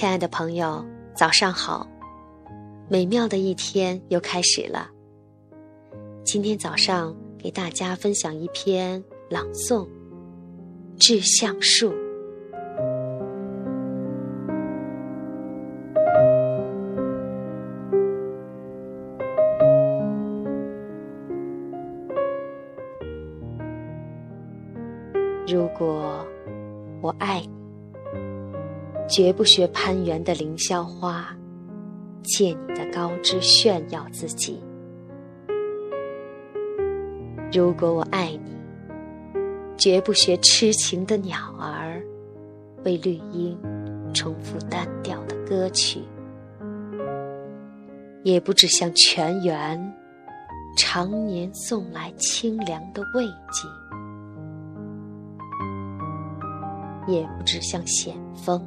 亲爱的朋友，早上好！美妙的一天又开始了。今天早上给大家分享一篇朗诵《致橡树》。如果我爱你。绝不学攀援的凌霄花，借你的高枝炫耀自己。如果我爱你，绝不学痴情的鸟儿，为绿荫重复单调的歌曲，也不止向泉源常年送来清凉的慰藉，也不止向险峰。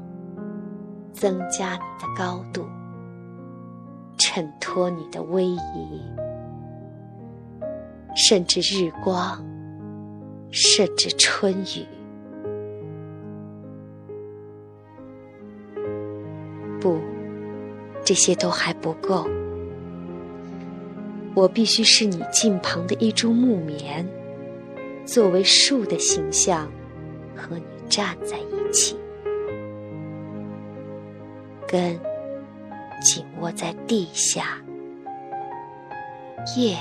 增加你的高度，衬托你的威仪，甚至日光，甚至春雨。不，这些都还不够。我必须是你近旁的一株木棉，作为树的形象，和你站在一起。根紧握在地下，叶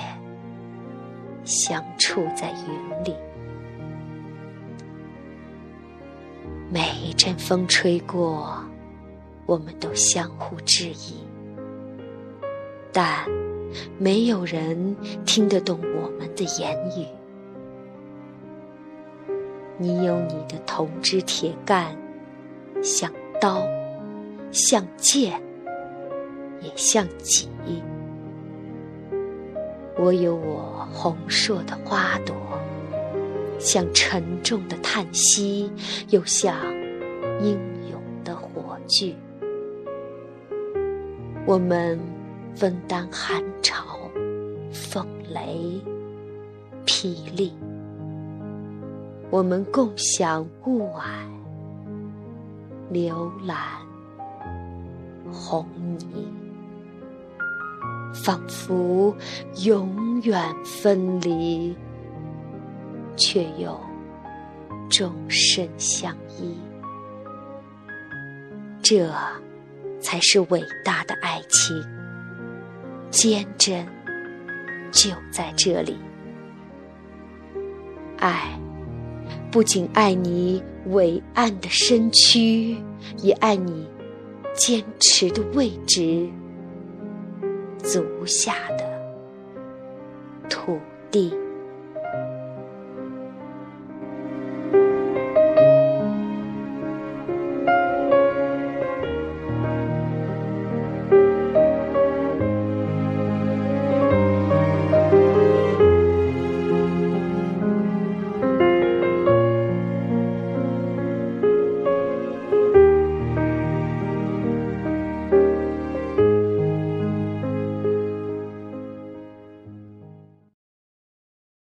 相触在云里。每一阵风吹过，我们都相互致意，但没有人听得懂我们的言语。你有你的铜枝铁干，像刀。像剑，也像戟。我有我红硕的花朵，像沉重的叹息，又像英勇的火炬。我们分担寒潮、风雷、霹雳，我们共享雾霭、流岚。红泥，仿佛永远分离，却又终身相依。这才是伟大的爱情，坚贞就在这里。爱，不仅爱你伟岸的身躯，也爱你。坚持的位置，足下的土地。